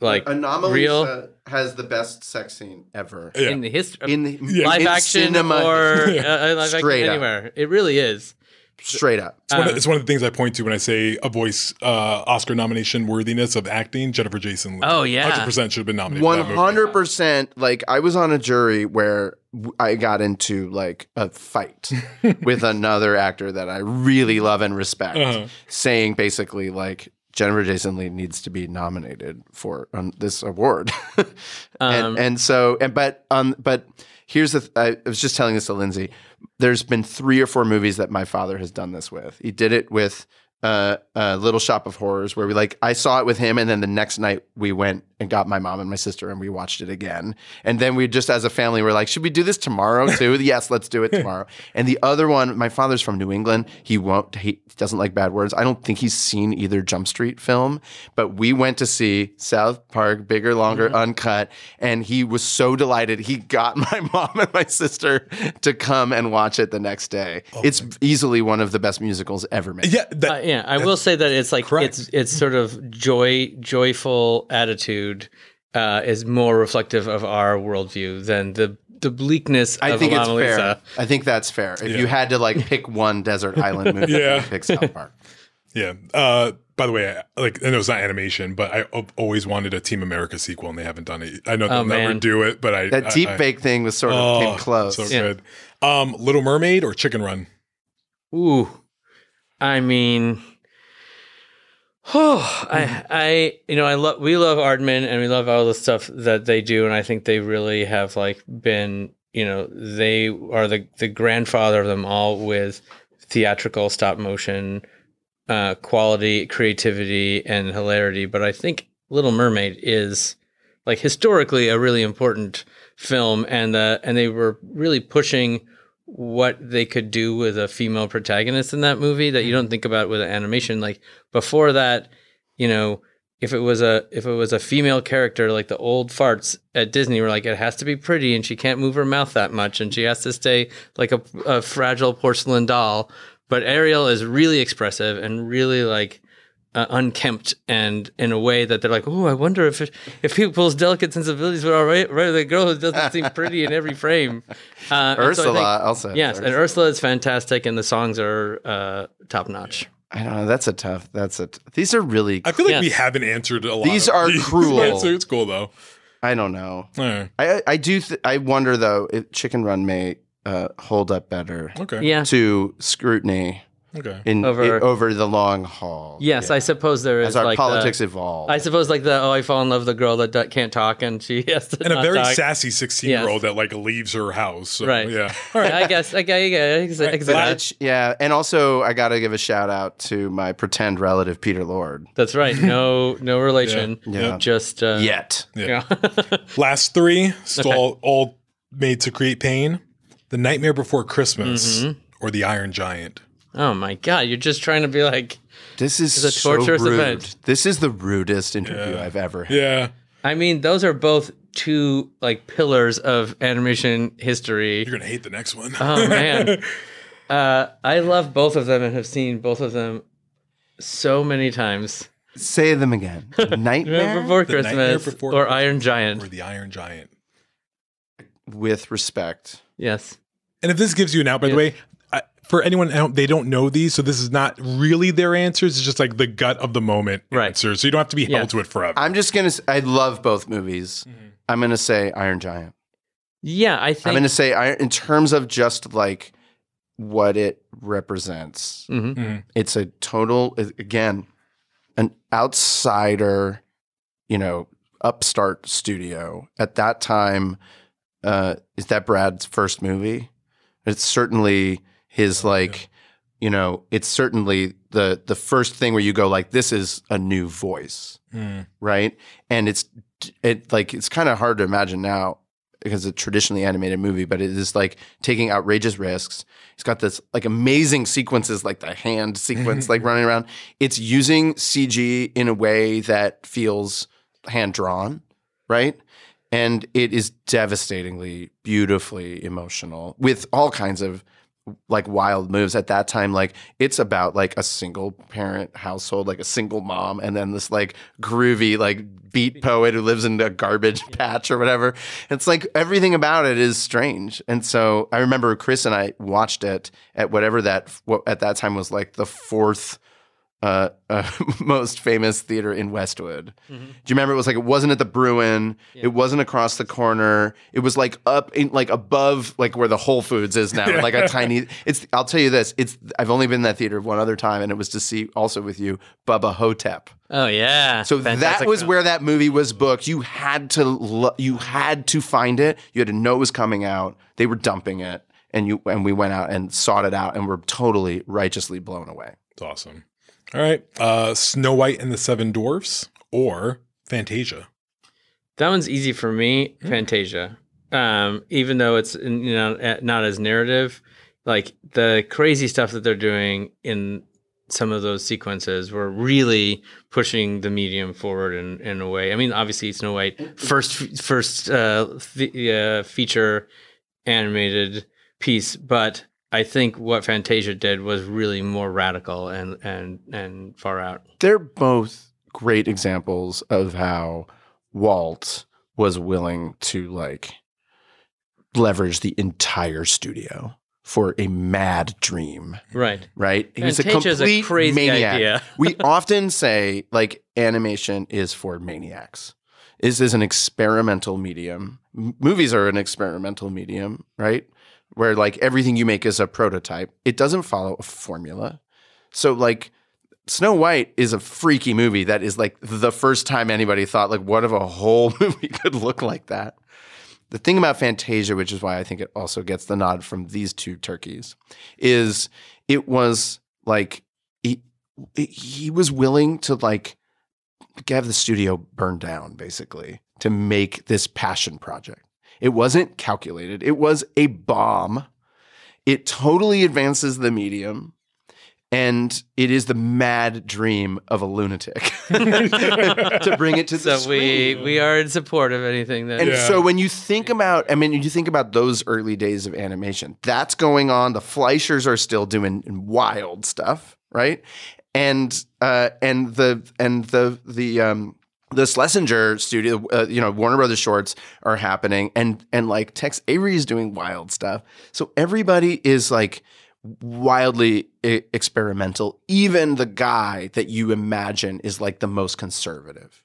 like Anomaly real has the best sex scene ever. Yeah. in the history In the live in action cinema, or (laughs) Yeah. uh, live action Straight up. anywhere. It really is. straight up. It's, one Um, of, it's one of the things I point to when I say a voice uh, Oscar nomination worthiness of acting. Jennifer Jason. Leigh. Oh, yeah. 100% should have been nominated. One that movie. hundred percent. Like I was on a jury where w- I got into like a fight (laughs) with another actor that I really love and respect, Uh-huh. saying basically like Jennifer Jason Leigh needs to be nominated for um, this award, (laughs) and Um, and so and but um but here's the th- I was just telling this to Lindsay. There's been three or four movies that my father has done this with. He did it with uh, uh, Little Shop of Horrors, where we like I saw it with him, and then the next night we went and got my mom and my sister, and we watched it again. And then we just as a family were like, should we do this tomorrow too? (laughs) yes, let's do it tomorrow. And the other one, my father's from New England. He won't. He doesn't like bad words. I don't think he's seen either Jump Street film, but we went to see South Park, bigger, longer, uncut, and he was so delighted. He got (laughs) my mom and my sister to come and watch it the next day. it's easily one of the best musicals ever made. Yeah, that, Uh, yeah, I will say that it's like correct. it's it's sort of joy joyful attitude uh, is more reflective of our worldview than the the bleakness I of think it's Anomalisa. fair. I think that's fair. If Yeah. you had to like pick one desert (laughs) island movie, Yeah. you'd pick South Park. (laughs) Yeah. Uh, by the way, I, like I know it's not animation, but I always wanted a Team America sequel, and they haven't done it. I know they'll Oh, never man. do it, but I That I- deep I- fake thing was sort of Oh, came close. So Yeah. good. Um, Little Mermaid or Chicken Run? Ooh, I mean, oh, (sighs) I, I, you know, I love, we love Aardman and we love all the stuff that they do, and I think they really have like been, you know, they are the the grandfather of them all with theatrical stop motion, uh, quality, creativity, and hilarity. But I think Little Mermaid is like historically a really important film, and uh, and they were really pushing what they could do with a female protagonist in that movie that you don't mm-hmm. think about with animation. Like before that, you know, if it was a if it was a female character like the old farts at Disney were like it has to be pretty and she can't move her mouth that much and she has to stay like a, a fragile porcelain doll. But Ariel is really expressive and really like uh, unkempt and in a way that they're like, oh, I wonder if it, if people's delicate sensibilities were all right. Right, the girl who doesn't seem pretty in every frame. (laughs) Uh, and so Ursula think- also. Yes, and Ursula is fantastic, and the songs are uh, top notch. I don't know. That's a tough. That's a. T- these are really. I feel like we haven't answered a lot. These of are these. (laughs) cruel. Yeah, it's cool though. I don't know. All right. I I do. Th- I wonder though if Chicken Run may uh, hold up better Okay. Yeah, to scrutiny Okay. In Over- over, over the long haul. Yes, I suppose there is As our like politics the, evolve. I suppose like the oh, I fall in love with a girl that do- can't talk and she (laughs) has to And a very talk. sassy 16 year old that like leaves her house. So, Right. Yeah. All right. Yeah, I guess. I guess. Yeah, ex- exactly. Yeah, and also I got to give a shout out to my pretend relative Peter Lord. That's right. (laughs) No, no relation. Yeah. Yeah. Just uh, Yet. Yeah. (laughs) Last three, still Okay. all, all made to create pain. The Nightmare Before Christmas Mhm. or The Iron Giant. Oh my god, you're just trying to be like. This is It's a torturous so rude. event. This is the rudest interview I've ever had. Yeah. I mean, those are both two like pillars of animation history. You're going to hate the next one. Oh man, (laughs) uh, I love both of them and have seen both of them so many times. Say them again. (laughs) Nightmare Before The Nightmare Christmas Before or Christmas Iron Giant. Or The Iron Giant. with respect. Yes. And if this gives you an out, by the way, I, for anyone out, they don't know these, so this is not really their answers. It's just like the gut of the moment right. answers. So you don't have to be held Yeah. to it forever. I'm just gonna. I love both movies. I'm gonna say Iron Giant. Yeah, I think I'm gonna say Iron in terms of just like what it represents. Mhm. Mhm. It's a total again an outsider, you know, upstart studio at that time. Uh, is that Brad's first movie? It's certainly his like, you know, it's certainly the the first thing where you go like, this is a new voice Mm. right? And it's it like it's kind of hard to imagine now because it's a traditionally animated movie, but it is like taking outrageous risks. It's got this like amazing sequences, like the hand sequence, like (laughs) running around. It's using CG in a way that feels hand drawn, right? And it is devastatingly, beautifully emotional with all kinds of like wild moves at that time like it's about like a single parent household like a single mom and then this like groovy like beat poet who lives in a garbage patch or whatever. It's like everything about it is strange. And so i remember chris and i watched it at whatever that what at that time was like the fourth uh, uh, (laughs) most famous theater in Westwood. Do you remember? It was like it wasn't at the Bruin. It wasn't across the corner. It was like up in like above like where the Whole Foods is now. like a (laughs) tiny. It's. I'll tell you this. It's. I've only been in that theater one other time, and it was to see also with you Bubba Ho-Tep. oh yeah. So Fantastic that was film. where that movie was booked. You had to lo- you had to find it. You had to know it was coming out. They were dumping it, and you and we went out and sought it out, and were totally righteously blown away. It's awesome. All right. Uh, Snow White and the Seven Dwarfs or Fantasia. That one's easy for me, Fantasia. Um, even though it's you know eh, not as narrative, like the crazy stuff that they're doing in some of those sequences were really pushing the medium forward in, in a way. I mean, obviously Snow White first first uh, fe- uh, feature animated piece, but I think what Fantasia did was really more radical and and and far out. they're both great examples of how Walt was willing to like leverage the entire studio for a mad dream. Right. Right? He was a Fantasia's a crazy maniac. idea. (laughs) we often say like animation is for maniacs. This is an experimental medium. M- movies are an experimental medium, right? Where like everything you make is a prototype. It doesn't follow a formula. So like Snow White is a freaky movie that is like the first time anybody thought like what if a whole (laughs) movie could look like that. The thing about Fantasia, which is why I think it also gets the nod from these two turkeys, is it was like he, he was willing to like have the studio burned down basically to make this passion project. It wasn't calculated. It was a bomb. It totally advances the medium. And it is the mad dream of a lunatic (laughs) to bring it to the So we we are in support of anything that and so when you think about, I mean, you think about those early days of animation, that's going on. The Fleischers are still doing wild stuff, right? And uh, and the and the the um, the Schlesinger studio, uh, you know, Warner Brothers shorts are happening, and and like Tex Avery is doing wild stuff. So everybody is like wildly e- experimental. Even the guy that you imagine is like the most conservative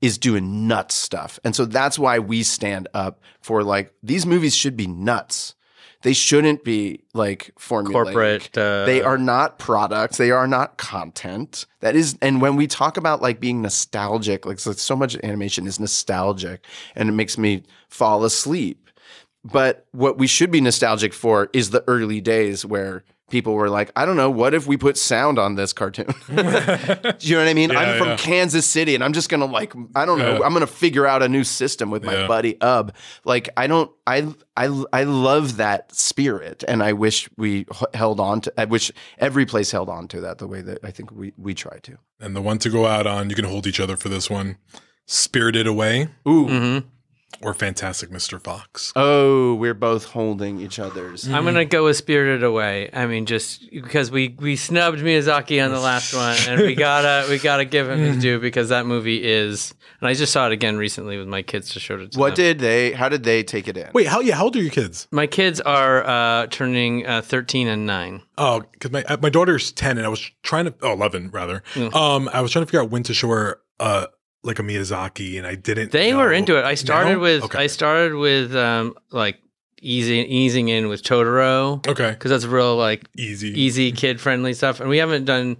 is doing nuts stuff. And so that's why we stand up for like these movies should be nuts. They shouldn't be like formulaic. Corporate, uh, they are not products. They are not content. That is, and when we talk about like being nostalgic, like so, so much animation is nostalgic, and it makes me fall asleep. But what we should be nostalgic for is the early days where people were like, I don't know, what if we put sound on this cartoon? (laughs) Do you know what I mean? Yeah, I'm from yeah. Kansas City and I'm just gonna like, I don't know, Yeah. I'm gonna figure out a new system with my Yeah. buddy Ub. Like, I don't, I, I, I love that spirit, and I wish we held on to. I wish every place held on to that the way that I think we we try to. And the one to go out on, you can hold each other for this one. Spirited Away Ooh. Mm-hmm. Or Fantastic Mr. Fox. Oh, we're both holding each other's. I'm gonna go with Spirited Away. I mean, just because we we snubbed Miyazaki on the last (laughs) one, and we gotta we gotta give him his due because that movie is. And I just saw it again recently with my kids to show it to What them. did they? How did they take it in? Wait, how yeah? How old are your kids? my kids are uh, turning uh, 13 and nine. Oh, because my uh, my daughter's ten, and I was trying to oh 11 rather. Mm. Um, I was trying to figure out when to show her uh like a Miyazaki, and I didn't. They know. were into it. I started No? with okay. I started with um like easing easing in with Totoro. Okay. because that's real like easy easy kid friendly stuff, and we haven't done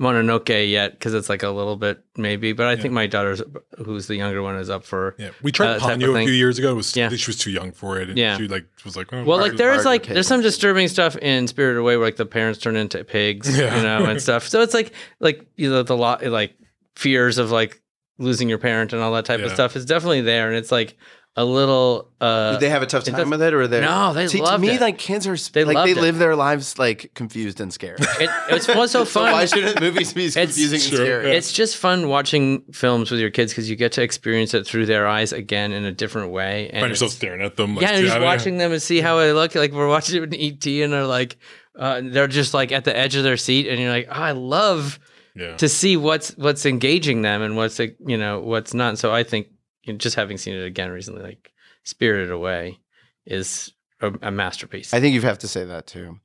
Mononoke yet because it's like a little bit maybe. But I think my daughter's who's the younger one is up for. Yeah, we tried uh, Ponyo a few years ago. It was Yeah. she was too young for it, and Yeah. she like was like, oh, Well, like there is like there's some disturbing stuff in Spirited Away where like the parents turn into pigs, Yeah. you know, and stuff. So it's like like you know the lot like fears of like losing your parent and all that type of stuff is definitely there, and it's like a little. uh Did they have a tough time does- with it, or they? No, they See, to me, it. like kids are They like loved they it. live their lives like confused and scared. (laughs) It, it's was (laughs) so fun. why shouldn't movies be confusing and scary? It's just fun watching films with your kids because you get to experience it through their eyes again in a different way. And Find yourself it's- staring at them. Like, yeah, and just watching them and see how they look. Like we're watching it in ET, and they're like, uh, they're just like at the edge of their seat, and you're like, oh, I love Yeah. to see what's what's engaging them and what's like, you know what's not. So I think you know, just having seen it again recently, like Spirited Away, is a, a masterpiece. I think you have to say that too.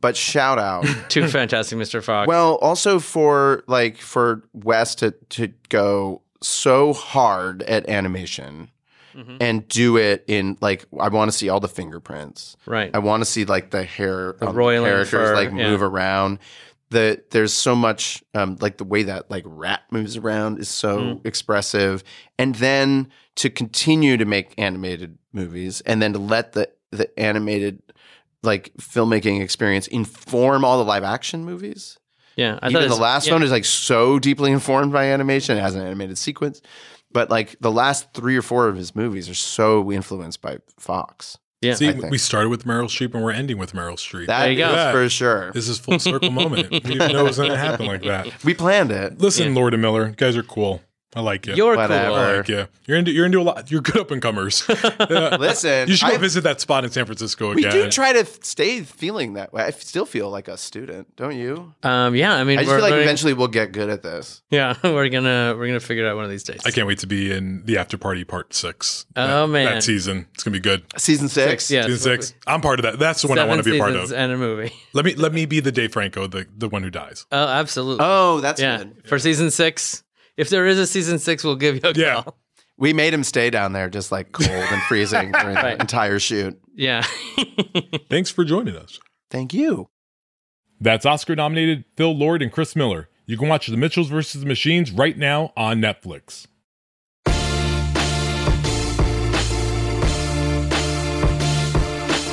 But shout out (laughs) to Fantastic Mr. Fox. Well, also for like for Wes to to go so hard at animation Mhm. and do it in like I want to see all the fingerprints. Right. I want to see like the hair The on roiling characters fur, like yeah. move around. The there's so much um like the way that like rat moves around is so Mm. expressive. And then to continue to make animated movies and then to let the the animated like filmmaking experience inform all the live action movies. yeah, I Even the last yeah. one is like so deeply informed by animation. It has an animated sequence, but like the last three or four of his movies are so influenced by Fox. Yeah, See, we started with Meryl Streep and we're ending with Meryl Streep. That There you go. is for sure. This is full circle moment. We didn't know it was going to happen like that. We planned it. Listen, Lord and Miller, you guys are cool. I like you. You're Whatever. cool. I like you. You're into you're into a lot. You're good up and comers. (laughs) (laughs) Listen, you should go I've- visit that spot in San Francisco We again. do try to f- stay feeling that way. I f- still feel like a student, don't you? Um, yeah, I mean, I just we're feel like learning- eventually we'll get good at this. Yeah, (laughs) we're gonna we're gonna figure it out one of these days. I can't wait to be in the after party part six. Oh, that, man. that season it's gonna be good. Season six. Six, yeah. Season six. I'm part of that. That's the one I Seven want to be a part seasons of. and a movie. Let me let me be the Dave Franco, the the one who dies. Oh, absolutely. Oh, that's yeah. good. For season six, if there is a season six, we'll give you a Yeah. call. We made him stay down there just like cold and freezing during Right. the entire shoot. Yeah. (laughs) Thanks for joining us. Thank you. That's Oscar nominated Phil Lord and Chris Miller. You can watch The Mitchells vs. the Machines right now on Netflix.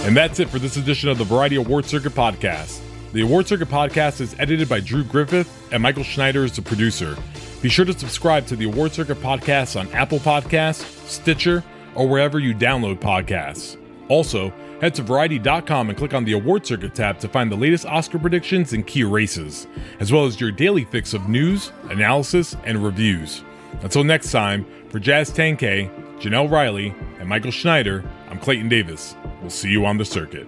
And that's it for this edition of the Variety Award Circuit Podcast. The Award Circuit Podcast is edited by Drew Griffith, and Michael Schneider is the producer. Be sure to subscribe to the Award Circuit Podcast on Apple Podcasts, Stitcher, or wherever you download podcasts. Also, head to Variety.com and click on the Award Circuit tab to find the latest Oscar predictions and key races, as well as your daily fix of news, analysis, and reviews. Until next time, for Jazz Tangcay, Jenelle Riley, and Michael Schneider, I'm Clayton Davis. We'll see you on the circuit.